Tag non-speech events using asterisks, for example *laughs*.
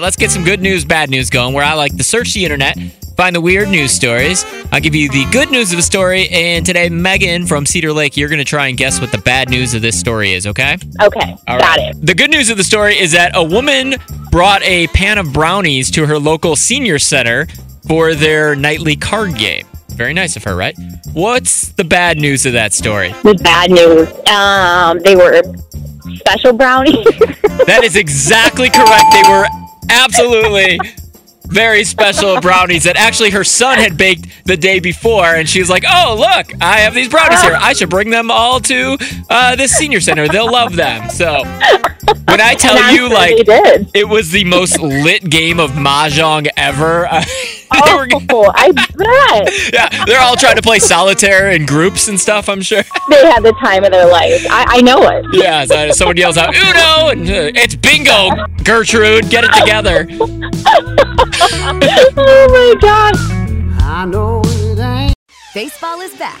Let's get some good news, bad news going where I like to search the internet, find the weird news stories. I'll give you the good news of the story. And today, Megan from Cedar Lake, you're going to try and guess what the bad news of this story is, okay? Okay, All got right. it. The good news of the story is that a woman brought a pan of brownies to her local senior center for their nightly card game. Very nice of her, right? What's the bad news of that story? The bad news. Um, they were special brownies. *laughs* That is exactly correct. They were absolutely very special brownies that actually her son had baked the day before, and she was like, "Oh, look, I have these brownies here. I should bring them all to uh, this senior center. They'll love them." So when I tell And you, like, did. it was the most lit game of mahjong ever. Uh, *laughs* they were, Oh, *laughs* I bet yeah, they're all trying to play solitaire in groups and stuff. I'm sure. *laughs* they had the time of their life. I, I know it. Yeah, so someone yells out Uno, and uh, it's bingo, Gertrude, get it together. oh my gosh. I know it ain't. Baseball is back,